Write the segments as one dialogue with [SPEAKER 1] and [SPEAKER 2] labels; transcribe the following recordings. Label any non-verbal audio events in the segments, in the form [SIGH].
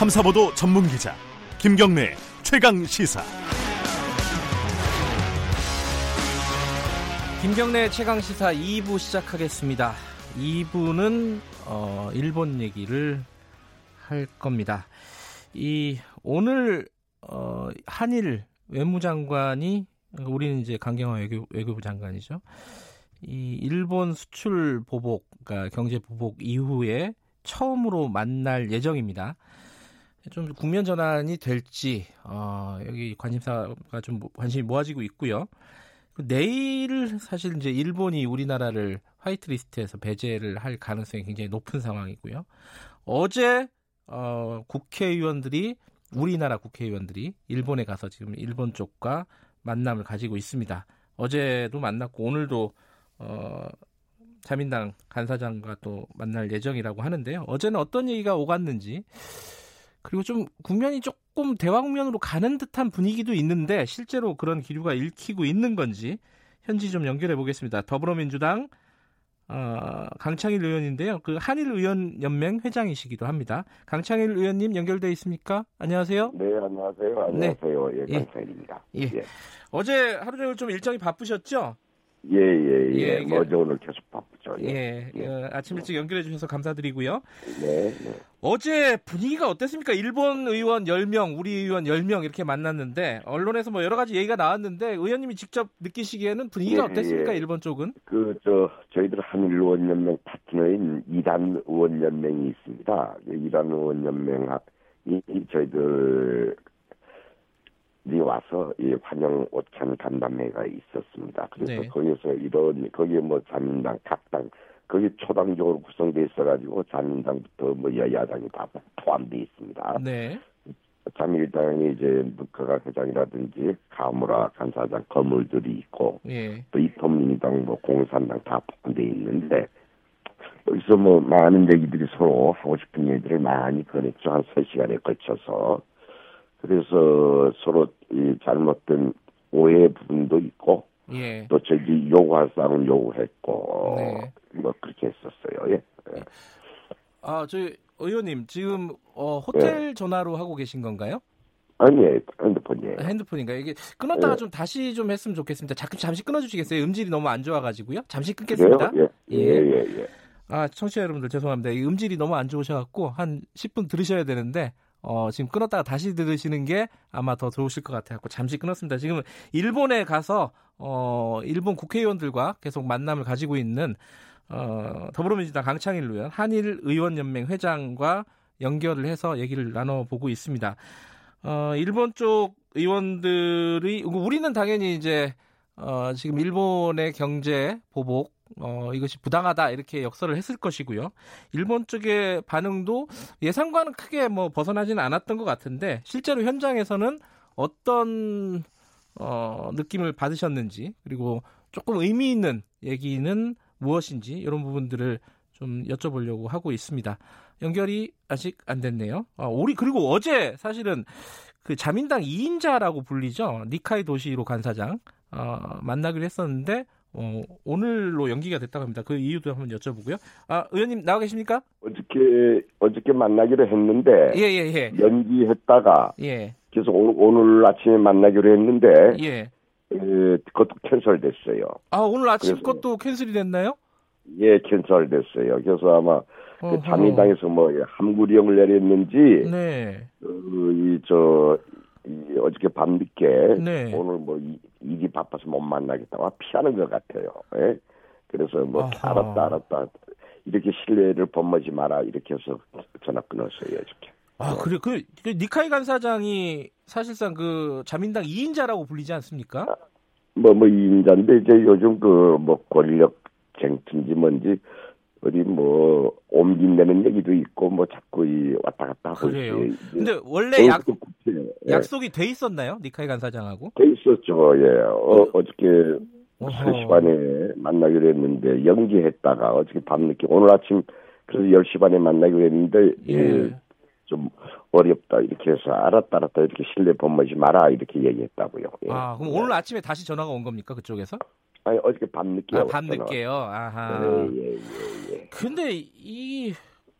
[SPEAKER 1] 탐사보도 전문 기자 김경래 최강 시사.
[SPEAKER 2] 김경래 최강 시사 2부 시작하겠습니다. 2부는 어, 일본 얘기를 할 겁니다. 이 오늘 어, 한일 외무장관이 우리는 이제 강경화 외교, 외교부 장관이죠. 이 일본 수출 보복, 그러니까 경제 보복 이후에 처음으로 만날 예정입니다. 좀 국면 전환이 될지 어, 여기 관심사가 좀 관심이 모아지고 있고요. 내일 사실 이제 일본이 우리나라를 화이트리스트에서 배제를 할 가능성이 굉장히 높은 상황이고요. 어제 어, 국회의원들이 우리나라 국회의원들이 일본에 가서 지금 일본 쪽과 만남을 가지고 있습니다. 어제도 만났고 오늘도 어, 자민당 간사장과 또 만날 예정이라고 하는데요. 어제는 어떤 얘기가 오갔는지 그리고 좀 국면이 조금 대화 국면으로 가는 듯한 분위기도 있는데 실제로 그런 기류가 읽히고 있는 건지 현지 좀 연결해 보겠습니다. 더불어민주당 어, 강창일 의원인데요. 그 한일 의원 연맹 회장이시기도 합니다. 강창일 의원님 연결돼 있습니까? 안녕하세요.
[SPEAKER 3] 네, 안녕하세요. 안녕하세요. 네. 예, 강창일입니다.
[SPEAKER 2] 예. 예. 어제 하루 종일 좀 일정이 바쁘셨죠?
[SPEAKER 3] 예, 예, 예. 예 뭐, 어제 오늘 계속 바쁘죠. 예.
[SPEAKER 2] 예. 예. 어, 아침 일찍 연결해 주셔서 감사드리고요.
[SPEAKER 3] 네, 네.
[SPEAKER 2] 어제 분위기가 어땠습니까? 일본 의원 10명, 우리 의원 10명 이렇게 만났는데, 언론에서 뭐 여러 가지 얘기가 나왔는데, 의원님이 직접 느끼시기에는 분위기가 예, 어땠습니까? 예. 일본 쪽은?
[SPEAKER 3] 그, 저, 저희들 한일의원연맹 파트너인 이란 의원연맹이 있습니다. 이란 의원연맹, 이, 저희들 와서 이 환영 오찬 간담회가 있었습니다. 그래서 네. 거기서 이런 거기에 뭐 자민당 각당 거기 초당적으로 구성돼 있어가지고 자민당부터 뭐 여야당이 다 포함돼 있습니다.
[SPEAKER 2] 네.
[SPEAKER 3] 자민당이 이제 무카가 회장이라든지 가무라 간사장 거물들이 있고 예. 또 이통민당 뭐 공산당 다 포함돼 있는데 여기서 뭐 많은 얘기들이 서로 하고 싶은 얘기들을 많이 꺼냈죠 한 3 시간에 걸쳐서 그래서 서로 이 잘못된 오해 부분도 있고 예. 또 저기 요구할 사항은 요구했고 네. 뭐 그렇게 했었어요. 예. 예.
[SPEAKER 2] 아, 저희 의원님 지금 어, 호텔 예. 전화로 하고 계신 건가요?
[SPEAKER 3] 아니, 핸드폰이에요.
[SPEAKER 2] 핸드폰인가요? 이게 끊었다가 예. 좀 다시 좀 했으면 좋겠습니다. 잠시, 잠시 끊어주시겠어요? 음질이 너무 안 좋아가지고요. 잠시 끊겠습니다.
[SPEAKER 3] 예. 예, 예, 예.
[SPEAKER 2] 아, 청취자 여러분들 죄송합니다. 이 음질이 너무 안 좋으셔갖고 한 10분 들으셔야 되는데 어, 지금 끊었다가 다시 들으시는 게 아마 더 좋으실 것 같아요. 잠시 끊었습니다. 지금 일본에 가서 어, 일본 국회의원들과 계속 만남을 가지고 있는 어, 더불어민주당 강창일 의원, 한일 의원연맹 회장과 연결을 해서 얘기를 나눠보고 있습니다. 어, 일본 쪽 의원들이 우리는 당연히 이제 어, 지금 일본의 경제 보복 어, 이것이 부당하다 이렇게 역설을 했을 것이고요. 일본 쪽의 반응도 예상과는 크게 뭐 벗어나지는 않았던 것 같은데 실제로 현장에서는 어떤 어, 느낌을 받으셨는지 그리고 조금 의미 있는 얘기는 무엇인지 이런 부분들을 좀 여쭤보려고 하고 있습니다. 연결이 아직 안 됐네요. 아, 우리 그리고 어제 사실은 그 자민당 2인자라고 불리죠. 니카이 도시로 간사장 어, 만나기로 했었는데 어, 오늘로 연기가 됐다고 합니다. 그 이유도 한번 여쭤보고요. 아, 의원님 나와 계십니까?
[SPEAKER 3] 어저께 어저께 만나기로 했는데
[SPEAKER 2] 예, 예, 예.
[SPEAKER 3] 연기했다가
[SPEAKER 2] 예.
[SPEAKER 3] 그래서 오늘, 오늘 아침에 만나기로 했는데
[SPEAKER 2] 예.
[SPEAKER 3] 에, 그것도 캔슬됐어요.
[SPEAKER 2] 아, 오늘 아침 그래서, 것도 캔슬이 됐나요?
[SPEAKER 3] 예, 캔슬됐어요. 그래서 아마 그 자민당에서 뭐 함구령을 내렸는지
[SPEAKER 2] 네.
[SPEAKER 3] 그, 이저 이 어저께 밤늦게
[SPEAKER 2] 네.
[SPEAKER 3] 오늘 뭐 이, 일이 바빠서 못 만나겠다고 피하는 것 같아요. 예? 그래서 뭐 아하. 알았다 알았다 이렇게 신뢰를 범하지 마라 이렇게 해서 전화 끊었어요 어저께.
[SPEAKER 2] 아 그래 그, 그 니카이 간사장이 사실상 그 자민당 2인자라고 불리지 않습니까?
[SPEAKER 3] 뭐뭐 뭐 2인자인데 뭐 이제 요즘 그 뭐 권력 쟁투인지 뭔지 어디 뭐 옮긴다는 얘기도 있고 뭐 자꾸 이 왔다 갔다 하고
[SPEAKER 2] 그래요. 근데 원래 약 예. 약속이 돼 있었나요? 니카이 간사장하고?
[SPEAKER 3] 돼 있었죠. 예. 어, 어저께 3시 반에 만나기로 했는데 연기했다가 어저께 밤늦게 오늘 아침 그래서 10시 반에 만나기로 했는데 예. 예. 좀 어렵다 이렇게 해서 알았다 알았다 이렇게 신뢰 범하지 마라 이렇게 얘기했다고요.
[SPEAKER 2] 예. 아 그럼 오늘 아침에 다시 전화가 온 겁니까 그쪽에서?
[SPEAKER 3] 아니 어저께 밤늦게
[SPEAKER 2] 아, 밤늦게요. 아하.
[SPEAKER 3] 예, 예, 예, 예.
[SPEAKER 2] 근데 이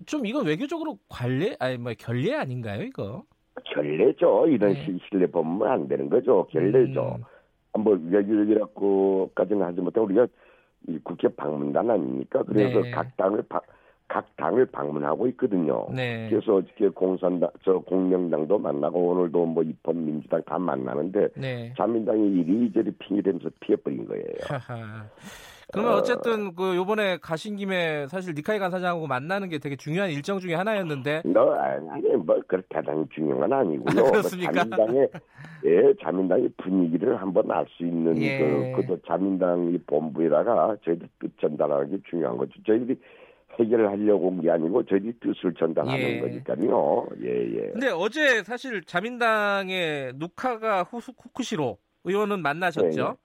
[SPEAKER 2] 좀 이건 외교적으로 관례 아니 뭐 결례 아닌가요 이거?
[SPEAKER 3] 결례죠. 이런 네. 실례 보면 안 되는 거죠. 결례죠. 음. 뭐 외교적이라고까지는 하지 못하고 우리가 이 국회 방문단 아닙니까? 그래서 네. 각 당을 바, 각 당을 방문하고 있거든요. 네. 그래서 어저께 공산당, 저 공명당도 만나고 오늘도 뭐 입헌 민주당 다 만나는데 네. 자민당이 이리저리 핑계대면서 피해버린 거예요. [LAUGHS]
[SPEAKER 2] 그러면 어 쨌든 그 요번에 가신 김에 사실 니카이 간사장하고 만나는 게 되게 중요한 일정 중에 하나였는데.
[SPEAKER 3] 너 아니 뭐 그렇게 대단히 중요한 건 아니고요. 아,
[SPEAKER 2] 그렇습니까?
[SPEAKER 3] 뭐 자민당의 예 자민당의 분위기를 한번 알 수 있는 예. 그 그도 자민당 이 본부에다가 저희들 뜻 전달하는 게 중요한 거죠. 저희들이 해결을 하려고 온 게 아니고 저희들이 뜻을 전달하는 예. 거니까요. 예, 예.
[SPEAKER 2] 근데 어제 사실 자민당의 누카가 후스 쿠쿠시로 의원은 만나셨죠?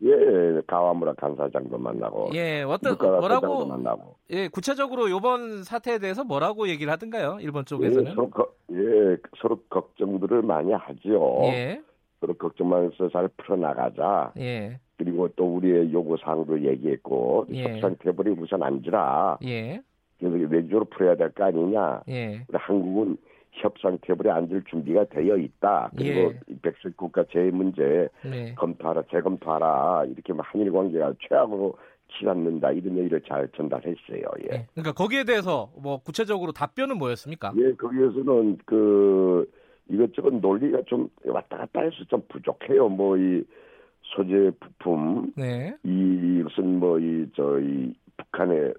[SPEAKER 2] 네.
[SPEAKER 3] 예, 가와무라 간사장도 만나고.
[SPEAKER 2] 예, 어떤 뭐라고 만나고. 예, 구체적으로 이번 사태에 대해서 뭐라고 얘기를 하던가요? 일본 쪽에서는?
[SPEAKER 3] 예, 서로, 거, 예, 서로 걱정들을 많이 하죠. 예. 서로 걱정하면서 잘 풀어나가자. 예. 그리고 또 우리의 요구 사항도 얘기했고 예. 협상 테이블이 우선 앉으라. 예. 그래서 외교로 풀어야 될 거 아니냐. 예. 한국은 협상 테이블에 앉을 준비가 되어 있다. 그리고 예. 백색 국가 재해 문제 네. 검토하라, 재검토하라. 이렇게 뭐 한일 관계가 최악으로 치닫는다 이런 얘기를 잘 전달했어요. 예. 네.
[SPEAKER 2] 그러니까 거기에 대해서 뭐 구체적으로 답변은 뭐였습니까?
[SPEAKER 3] 예, 거기에서는 그 이것저것 논리가 좀 왔다 갔다 해서 좀 부족해요. 뭐 이 소재 부품, 네. 이것은 뭐 이 저희 북한의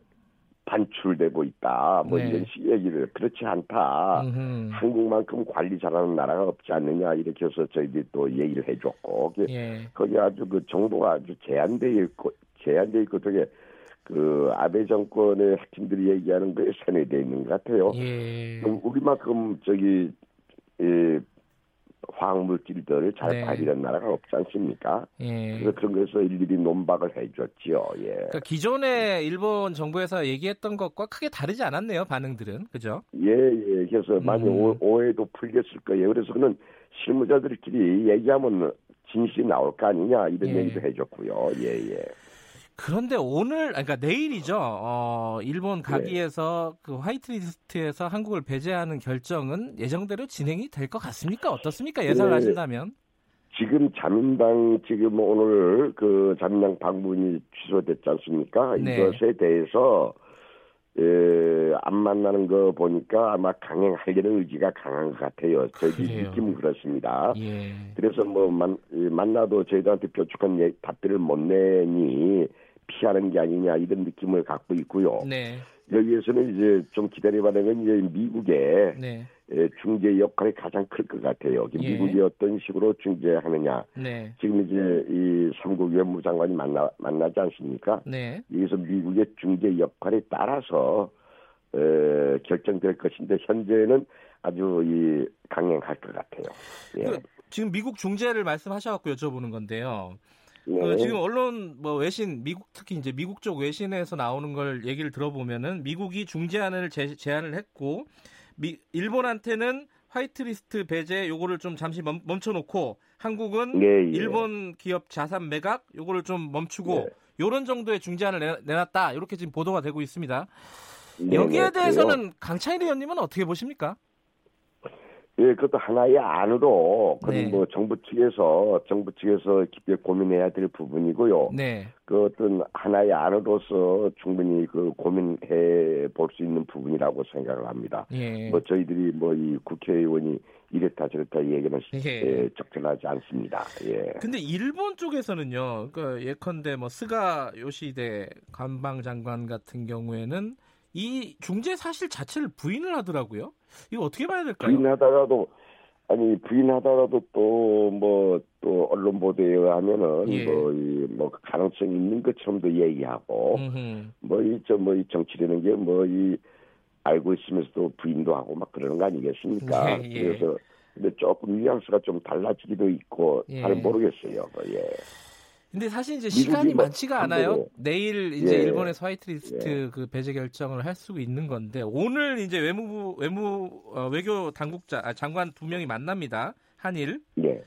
[SPEAKER 3] 반출되고 있다. 뭐 네. 이런 식 얘기를 그렇지 않다. 음흠. 한국만큼 관리 잘하는 나라가 없지 않느냐 이렇게 해서 저희들이 또 얘기를 해줬고 예. 거기 아주 그 정도가 아주 제한돼 있고 제한돼 있고 되게 그 아베 정권의 핵심들이 얘기하는 거에 세뇌돼 있는 것 같아요. 예. 우리만큼 저기 예, 화학물질들을 잘 네. 발휘한 나라가 없지 않습니까? 예. 그래서 그런 거에서 일일이 논박을 해줬지요. 예.
[SPEAKER 2] 그러니까 기존에 일본 정부에서 얘기했던 것과 크게 다르지 않았네요. 반응들은 그죠?
[SPEAKER 3] 예, 예. 그래서 많이 음. 오, 해도 풀렸을 거예요. 그래서 그는 실무자들끼리 얘기하면 진실이 나올 거 아니냐 이런 예. 얘기도 해줬고요. 예, 예.
[SPEAKER 2] 그런데 오늘, 그러니까 내일이죠. 어, 일본 가기에서 네. 그 화이트리스트에서 한국을 배제하는 결정은 예정대로 진행이 될 것 같습니까? 어떻습니까? 예상을 네. 하신다면?
[SPEAKER 3] 지금 자민당 지금 오늘 그 자민당 방문이 취소됐지 않습니까? 네. 이것에 대해서 에, 안 만나는 거 보니까 아마 강행하려는 의지가 강한 것 같아요. 저희 느낌은 그렇습니다. 예. 그래서 뭐 만, 만나도 저희들한테 표축한 예, 답변을 못 내니 피하는 게 아니냐 이런 느낌을 갖고 있고요. 네. 여기에서는 이제 좀 기다려봐야 되는 건 이제 미국의 네. 중재 역할이 가장 클 것 같아요. 예. 미국이 어떤 식으로 중재하느냐. 네. 지금 이제 이 삼국 외무장관이 만나 만나지 않습니까? 네. 여기서 미국의 중재 역할에 따라서 에, 결정될 것인데 현재는 아주 이 강행할 것 같아요. 예. 그,
[SPEAKER 2] 지금 미국 중재를 말씀하셔갖고 여쭤보는 건데요. 네. 그 지금 언론 뭐 외신 미국 특히 이제 미국 쪽 외신에서 나오는 걸 얘기를 들어보면은 미국이 중재안을 제, 제안을 했고 미, 일본한테는 화이트리스트 배제 요거를 좀 잠시 멈, 춰놓고 한국은 예, 예. 일본 기업 자산 매각 요거를 좀 멈추고 예. 요런 정도의 중재안을 내, 내놨다 이렇게 지금 보도가 되고 있습니다. 네, 여기에 네, 대해서는 강차일 의원님은 어떻게 보십니까?
[SPEAKER 3] 예, 그것도 하나의 안으로, 그건 네. 뭐 정부 측에서, 정부 측에서 깊게 고민해야 될 부분이고요. 네. 그 어떤 하나의 안으로서 충분히 그 고민해 볼 수 있는 부분이라고 생각을 합니다. 예. 뭐 저희들이 뭐 이 국회의원이 이랬다 저랬다 얘기는 예. 예, 적절하지 않습니다. 예.
[SPEAKER 2] 근데 일본 쪽에서는요, 그 예컨대 뭐 스가 요시대 관방장관 같은 경우에는 이 중재 사실 자체를 부인을 하더라고요. 이거 어떻게 봐야 될까요?
[SPEAKER 3] 부인하다가도 아니 부인하다가도 또 뭐또 뭐, 언론 보도에 의하면은 예. 뭐이 뭐 가능성이 있는 것처럼도 얘기하고 뭐 이 저뭐 뭐이 정치라는 게 뭐 이 알고 있으면서도 부인도 하고 막 그러는 거 아니겠습니까? 예, 예. 그래서 근데 조금 뉘앙스가 좀 달라지기도 있고 예. 잘 모르겠어요. 뭐, 예.
[SPEAKER 2] 근데 사실 이제 시간이 뭐 많지가 않아요. 내일 이제 예. 일본에서 화이트리스트 예. 그 배제 결정을 할 수 있는 건데 오늘 이제 외무부 외무 어, 외교 당국자 아, 장관 두 명이 만납니다. 한일.
[SPEAKER 3] 네.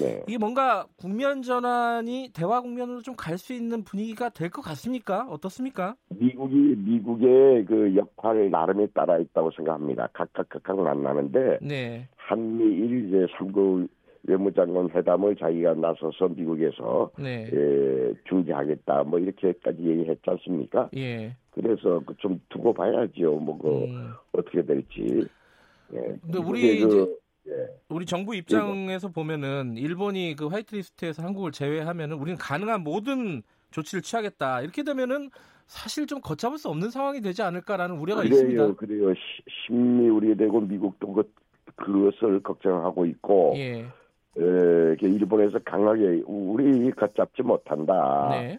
[SPEAKER 3] 네.
[SPEAKER 2] 이게 뭔가 국면 전환이 대화 국면으로 좀 갈 수 있는 분위기가 될 것 같습니까? 어떻습니까?
[SPEAKER 3] 미국이 미국의 그 역할 나름에 따라 있다고 생각합니다. 각각 각각 만나는데
[SPEAKER 2] 네.
[SPEAKER 3] 한미일 이제 3국 외무장관 회담을 자기가 나서서 미국에서
[SPEAKER 2] 네.
[SPEAKER 3] 예, 중지하겠다 뭐 이렇게까지 얘기했지 않습니까?
[SPEAKER 2] 예.
[SPEAKER 3] 그래서 그좀 두고 봐야죠. 뭐그 음. 어떻게 될지.
[SPEAKER 2] 예. 근데 우리 그, 이제 예. 우리 정부 입장에서 보면은 일본이 그 화이트리스트에서 한국을 제외하면은 우리는 가능한 모든 조치를 취하겠다. 이렇게 되면은 사실 좀 걷잡을 수 없는 상황이 되지 않을까라는 우려가
[SPEAKER 3] 그래요,
[SPEAKER 2] 있습니다.
[SPEAKER 3] 그래요. 심리 우려되고 미국도 그, 그것을 걱정하고 있고
[SPEAKER 2] 예.
[SPEAKER 3] 에, 일본에서 강하게 우리 걷잡지 못한다.
[SPEAKER 2] 네.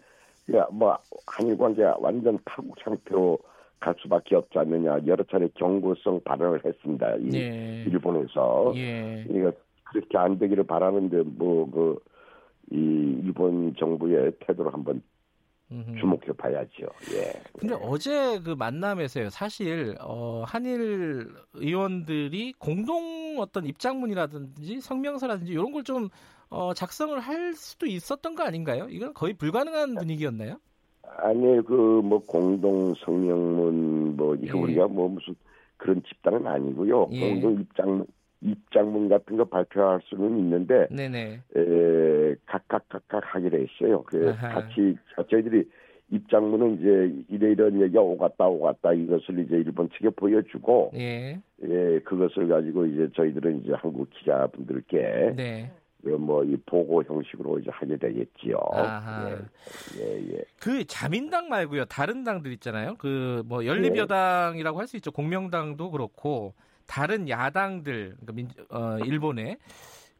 [SPEAKER 3] 야, 뭐 한일 관계 완전 파국 상태로 갈 수밖에 없지 않느냐 여러 차례 경고성 발언을 했습니다. 이,
[SPEAKER 2] 예.
[SPEAKER 3] 일본에서
[SPEAKER 2] 예.
[SPEAKER 3] 그러니까 그렇게 안 되기를 바라는데 뭐 그 이 일본 정부의 태도를 한번 주목해 봐야죠. 예.
[SPEAKER 2] 근데 어제 그 만남에서요. 사실 어 한일 의원들이 공동 어떤 입장문이라든지 성명서라든지 이런 걸 좀 어, 작성을 할 수도 있었던 거 아닌가요? 이건 거의 불가능한 분위기였나요?
[SPEAKER 3] 아니 그 뭐 공동 성명문 뭐 이거 예. 우리가 뭐 무슨 그런 집단은 아니고요. 예. 공동 입장 입장문 같은 거 발표할 수는 있는데
[SPEAKER 2] 네네.
[SPEAKER 3] 에, 각각 각각 하기로 했어요. 그. 같이 저희들이 입장문은 이제 이래 이런 얘기가 오갔다 오갔다 이것을 이제 일본 측에 보여주고
[SPEAKER 2] 예.
[SPEAKER 3] 예 그것을 가지고 이제 저희들은 이제 한국 기자분들께
[SPEAKER 2] 네.
[SPEAKER 3] 그 뭐이 보고 형식으로 이제 하게 되겠지요. 예, 예, 예.
[SPEAKER 2] 그 자민당 말고요. 다른 당들 있잖아요. 그뭐 연립여당이라고 할 수 있죠. 공명당도 그렇고 다른 야당들 그러니까 민, 어, 일본에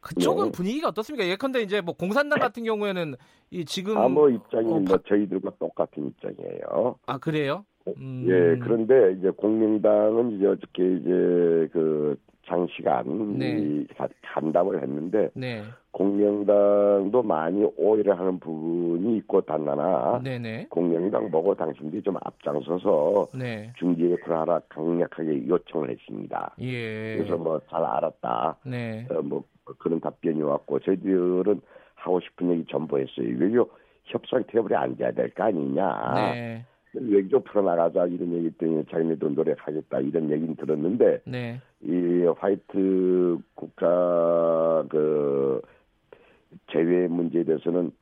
[SPEAKER 2] 그쪽은 네. 분위기가 어떻습니까? 예컨대 이제 뭐 공산당 같은 경우에는 이 지금
[SPEAKER 3] 아뭐 입장이 어, 뭐 저희들과 똑같은 입장이에요.
[SPEAKER 2] 아 그래요?
[SPEAKER 3] 음... 예, 그런데 이제 공명당은 이제 어저께 이제 그 장시간 네. 간담을 했는데
[SPEAKER 2] 네.
[SPEAKER 3] 공명당도 많이 오해를 하는 부분이 있고 단나나
[SPEAKER 2] 네네.
[SPEAKER 3] 공명당 보고 당신들이 좀 앞장서서
[SPEAKER 2] 네.
[SPEAKER 3] 중재 역할을 하라 강력하게 요청을 했습니다.
[SPEAKER 2] 예.
[SPEAKER 3] 그래서 뭐 잘 알았다.
[SPEAKER 2] 네.
[SPEAKER 3] 어, 뭐 그런 답변이 왔고 저희들은 하고 싶은 얘기 전부 했어요. 외교 협상 테이블에 앉아야 될 거 아니냐.
[SPEAKER 2] 네.
[SPEAKER 3] 외교 풀어나가자 이런 얘기 때문에 자기네도 노력하겠다 이런 얘기는 들었는데
[SPEAKER 2] 네.
[SPEAKER 3] 이 화이트 국가 그 제외 문제에 대해서는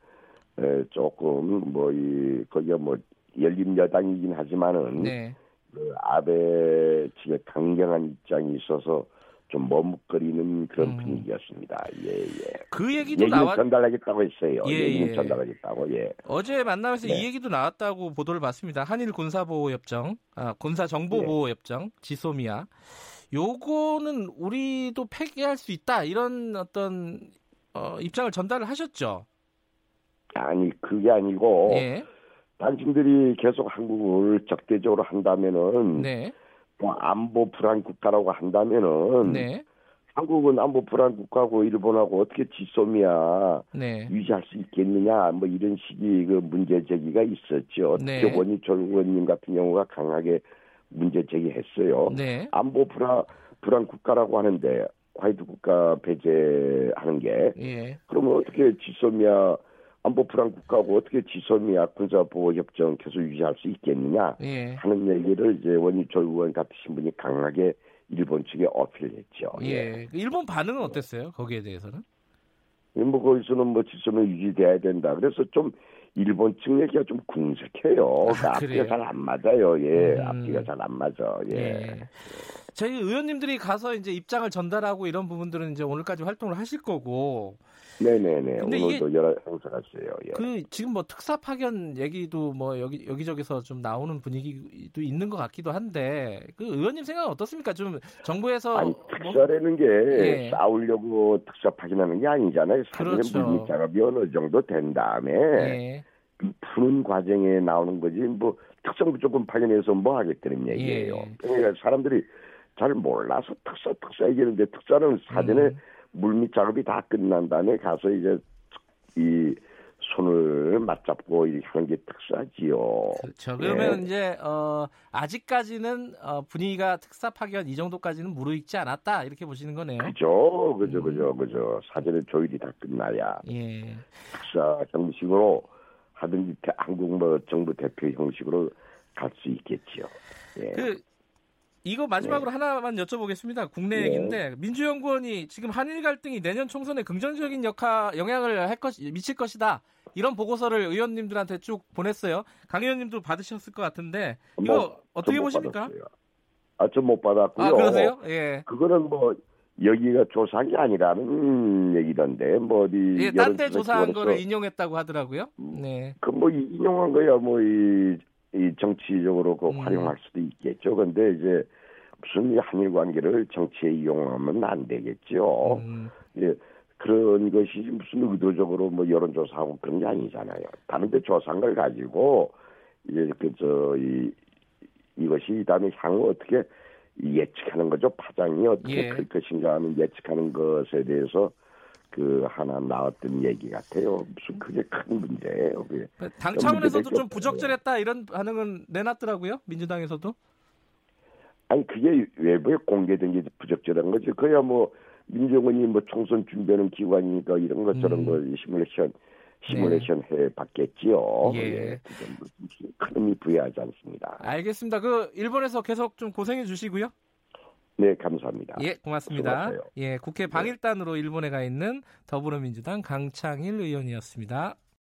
[SPEAKER 3] 에, 조금 뭐 이 거기가 뭐 열린 여당이긴 하지만은
[SPEAKER 2] 네.
[SPEAKER 3] 그 아베 측의 강경한 입장이 있어서 좀 머뭇거리는 그런 음. 분위기였습니다. 예, 예.
[SPEAKER 2] 그 얘기도 나왔
[SPEAKER 3] 전달하겠다고 했어요.
[SPEAKER 2] 예, 예.
[SPEAKER 3] 전달하겠다고. 예.
[SPEAKER 2] 어제 만남에서 네. 이 얘기도 나왔다고 보도를 봤습니다. 한일 군사보호 협정, 아, 군사 정보 보호 네. 협정, 지소미아. 요거는 우리도 폐기할 수 있다. 이런 어떤 어, 입장을 전달을 하셨죠.
[SPEAKER 3] 아니, 그게 아니고
[SPEAKER 2] 예.
[SPEAKER 3] 당신들이 계속 한국을 적대적으로 한다면은
[SPEAKER 2] 네.
[SPEAKER 3] 뭐 안보 불안 국가라고 한다면은
[SPEAKER 2] 네.
[SPEAKER 3] 한국은 안보 불안 국가고 일본하고 어떻게 지소미아
[SPEAKER 2] 네.
[SPEAKER 3] 유지할 수 있겠느냐 뭐 이런 식의 그 문제 제기가 있었죠.
[SPEAKER 2] 네.
[SPEAKER 3] 원희철 의원님 같은 경우가 강하게 문제 제기했어요.
[SPEAKER 2] 네.
[SPEAKER 3] 안보 불안 불안 국가라고 하는데 화이트 국가 배제하는 게
[SPEAKER 2] 예.
[SPEAKER 3] 그러면 어떻게 지소미아 안보 불안 국가고 어떻게 지소미아 군사 보호 협정 계속 유지할 수 있겠느냐
[SPEAKER 2] 예.
[SPEAKER 3] 하는 얘기를 이제 원희철 의원 같으신 분이 강하게 일본 측에 어필했죠.
[SPEAKER 2] 예. 일본 반응은 어땠어요? 거기에 대해서는?
[SPEAKER 3] 뭐 거기서는 뭐 지소미아 유지돼야 된다. 그래서 좀 일본 측 얘기가 좀 궁색해요.
[SPEAKER 2] 아,
[SPEAKER 3] 앞뒤가 잘 안 맞아요. 예, 음. 앞뒤가 잘 안 맞아. 예.
[SPEAKER 2] 예. 저희 의원님들이 가서 이제 입장을 전달하고 이런 부분들은 이제 오늘까지 활동을 하실 거고.
[SPEAKER 3] 네네네. 오늘도 여러 행사가 있어요. 예.
[SPEAKER 2] 그 지금 뭐 특사 파견 얘기도 뭐 여기 여기저기서 좀 나오는 분위기도 있는 것 같기도 한데 그 의원님 생각은 어떻습니까? 좀 정부에서
[SPEAKER 3] 아니 특사라는 게 예. 싸우려고 특사 파견하는 게 아니잖아요. 사실은
[SPEAKER 2] 그렇죠.
[SPEAKER 3] 물리 작업이 어느 정도 된 다음에
[SPEAKER 2] 예.
[SPEAKER 3] 푸는 과정에 나오는 거지 뭐 특성부 조금 파견해서 뭐 하겠다는 얘기예요.
[SPEAKER 2] 예.
[SPEAKER 3] 그러니까 사람들이 잘 몰라서 특사 특사 얘기하는데 특사는 사전에 음. 물밑 작업이 다 끝난 다음에 가서 이제 이 손을 맞잡고 이렇게 하는 게 특사지요.
[SPEAKER 2] 그렇죠. 그러면 네. 이제 어, 아직까지는 어, 분위기가 특사 파견 이 정도까지는 무르익지 않았다 이렇게 보시는 거네요.
[SPEAKER 3] 그죠, 그죠, 그죠, 그죠. 사전에 조율이 다 끝나야 예. 특사 형식으로 하든지 한국 뭐 정부 대표 형식으로 갈 수 있겠지요. 예.
[SPEAKER 2] 그 이거 마지막으로 네. 하나만 여쭤보겠습니다. 국내 네. 얘기인데 민주연구원이 지금 한일 갈등이 내년 총선에 긍정적인 역할 영향을 할 것, 미칠 것이다. 이런 보고서를 의원님들한테 쭉 보냈어요. 강 의원님도 받으셨을 것 같은데 이거 뭐, 어떻게 보십니까?
[SPEAKER 3] 아, 좀 못 받았고요.
[SPEAKER 2] 아, 그러세요? 예.
[SPEAKER 3] 그거는 뭐 여기가 조사한 게 아니라는 얘기던데 뭐 어디
[SPEAKER 2] 예, 딴데 조사한 거를 인용했다고 하더라고요.
[SPEAKER 3] 음, 네. 그 뭐 인용한 거야 뭐이 이 정치적으로 그 음. 활용할 수도 있겠죠. 근데 이제 무슨 한일 관계를 정치에 이용하면 안 되겠죠. 음. 예, 그런 것이 무슨 의도적으로 뭐 여론조사하고 그런 게 아니잖아요. 다른데 조사한 걸 가지고 이제 그저이 이것이 다음에 향후 어떻게 예측하는 거죠. 파장이 어떻게 예. 클 것인가 하는 예측하는 것에 대해서 그 하나 나왔던 얘기 같아요. 무슨 그게 큰 문제예요. 그게.
[SPEAKER 2] 당 차원에서도 좀 부적절했다 이런 반응은 내놨더라고요. 민주당에서도.
[SPEAKER 3] 아니 그게 외부에 공개된 게 부적절한 거지. 그야 뭐 민정원이 뭐 총선 준비하는 기관이니까 이런 것처럼 음. 뭐 시뮬레이션 시뮬레이션 네. 해 봤겠지요. 예. 예. 큰 의미 부여하지 않습니다.
[SPEAKER 2] 알겠습니다. 그 일본에서 계속 좀 고생해 주시고요.
[SPEAKER 3] 네, 감사합니다.
[SPEAKER 2] 예, 고맙습니다. 수고하세요. 예, 국회 방일단으로 일본에 가 있는 더불어민주당 강창일 의원이었습니다.